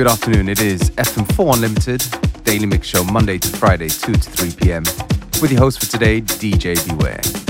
Good afternoon. It is FM4 Unlimited, daily mix show Monday to Friday, 2 to 3 p.m. With your host for today, DJ Beware.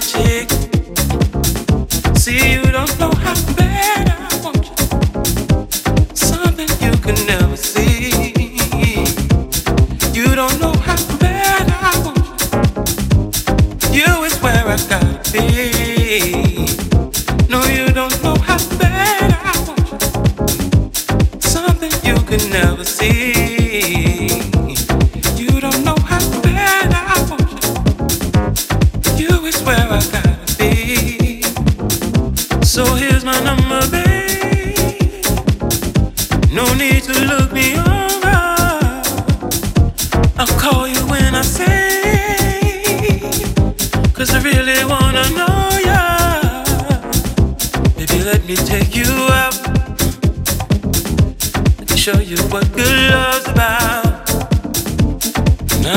See, you don't know how bad.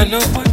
I know what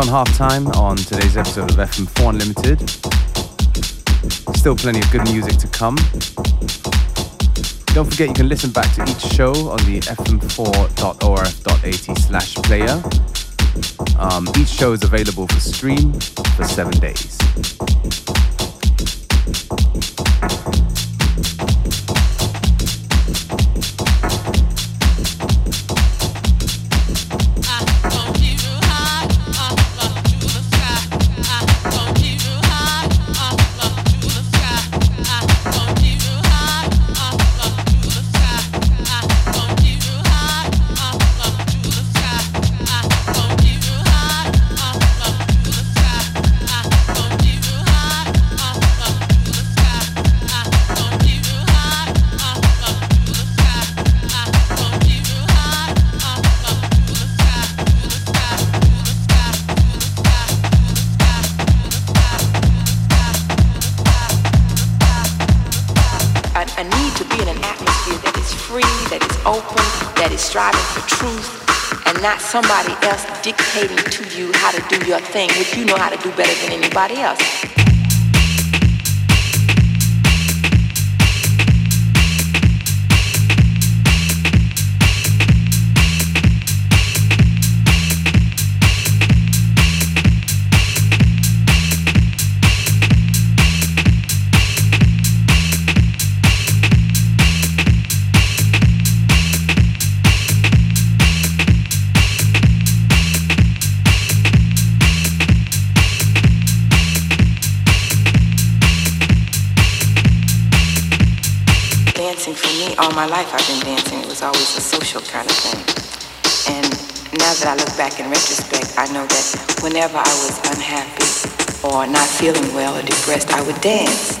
gone half time on today's episode of FM4 Unlimited. Still plenty of good music to come. Don't forget you can listen back to each show on the fm4.orf.at slash player. Um, each show is available for stream for seven days. Somebody else dictating to you how to do your thing, which you know how to do better than anybody else. My life I've been dancing. It was always a social kind of thing. And now that I look back in retrospect, I know that whenever I was unhappy or not feeling well or depressed, I would dance.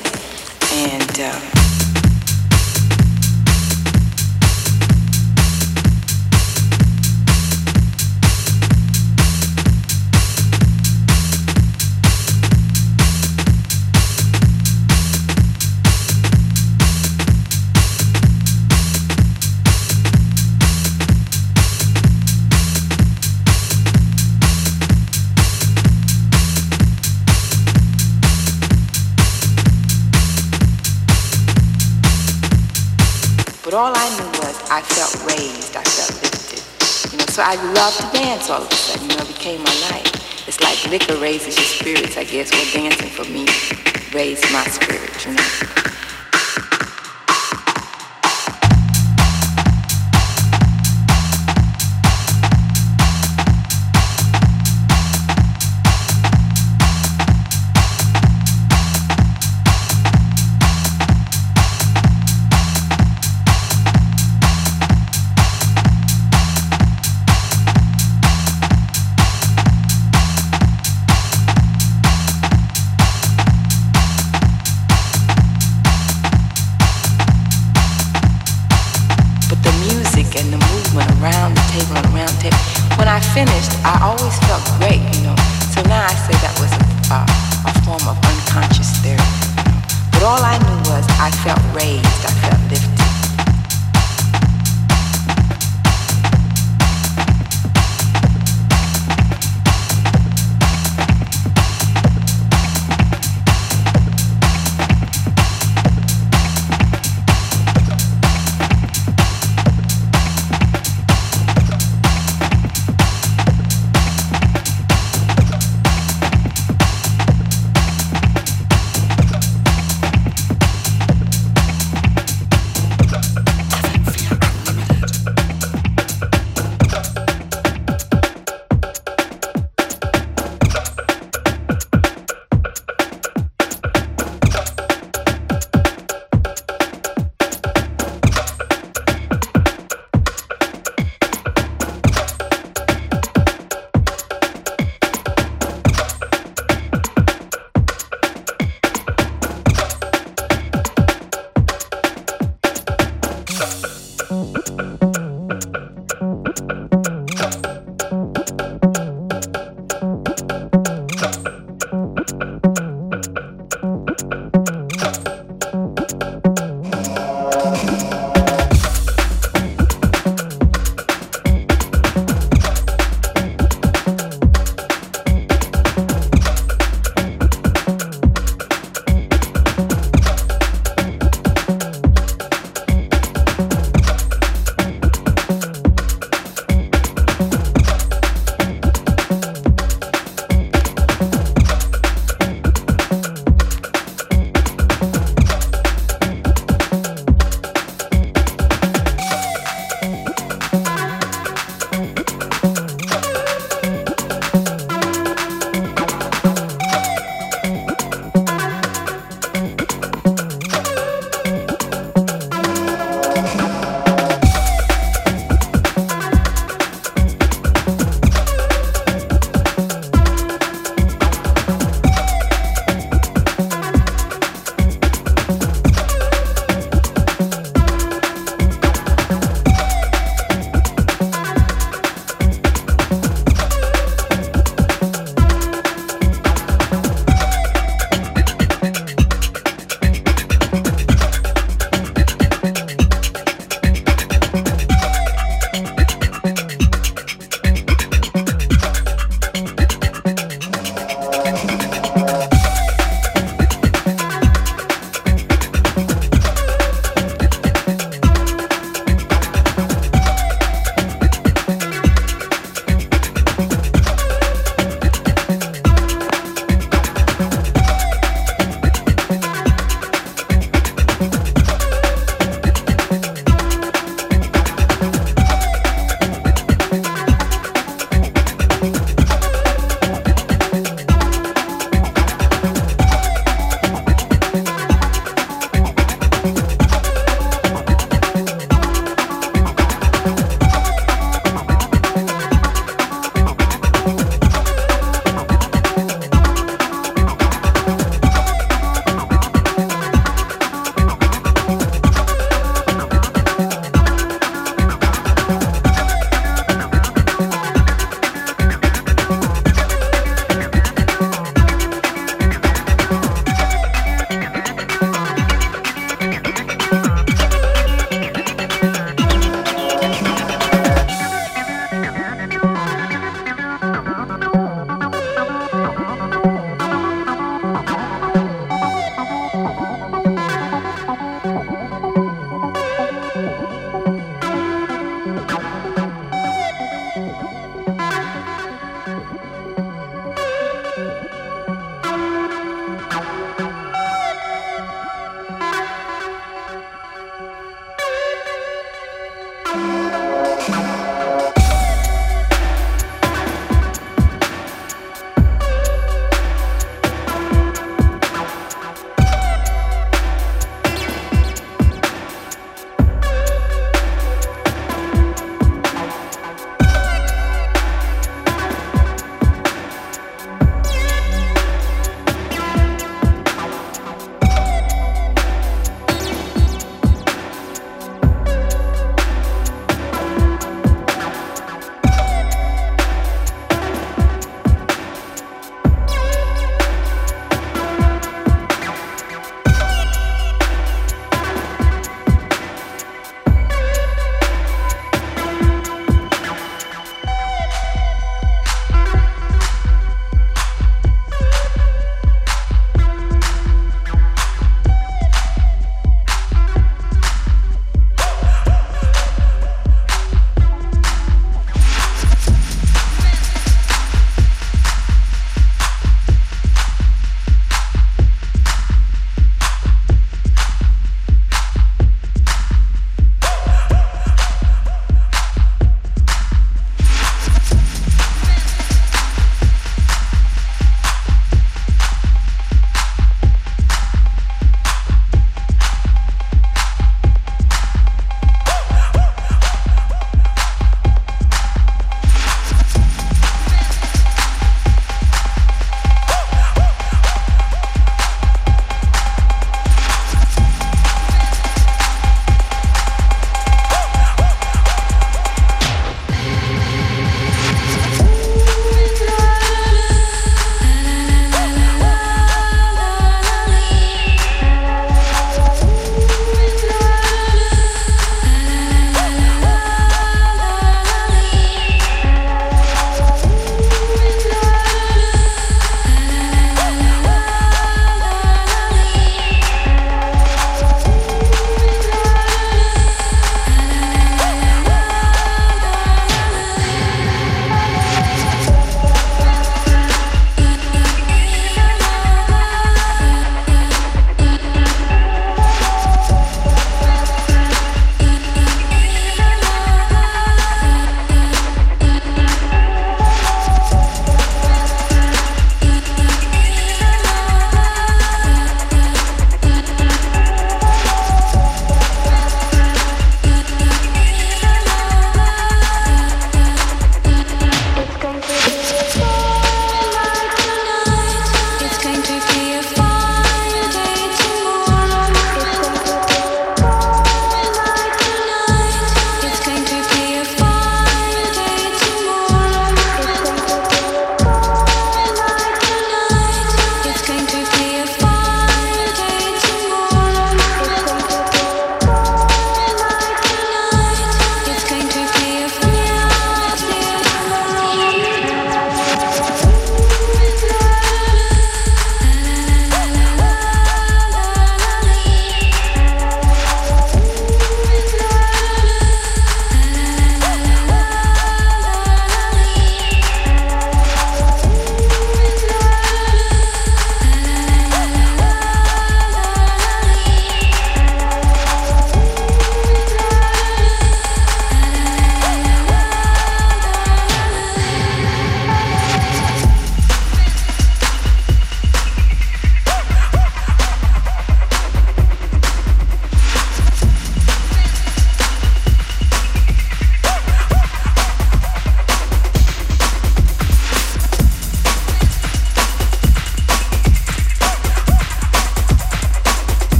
And um, I felt raised, I felt lifted. You know, so I loved to dance all of a sudden, you know, it became my life. It's like liquor raises your spirits, I guess. Well, dancing for me raised my spirit, you know.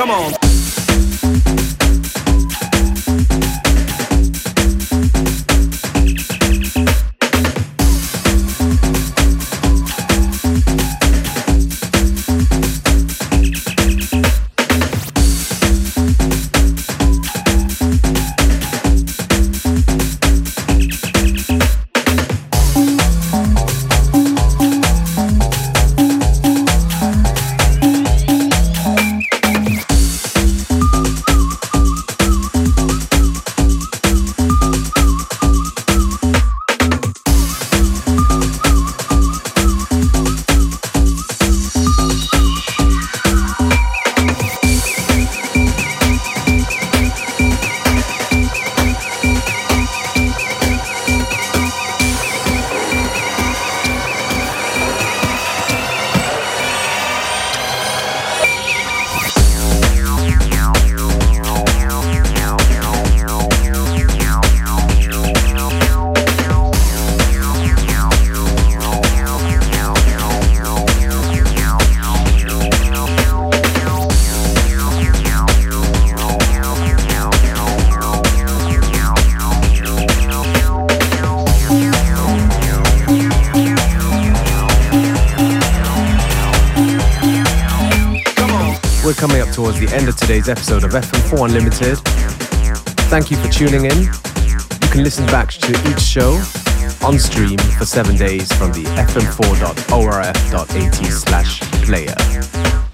Today's episode of FM4 Unlimited. Thank you for tuning in. You can listen back to each show on stream for seven days from the fm4.orf.at slash player.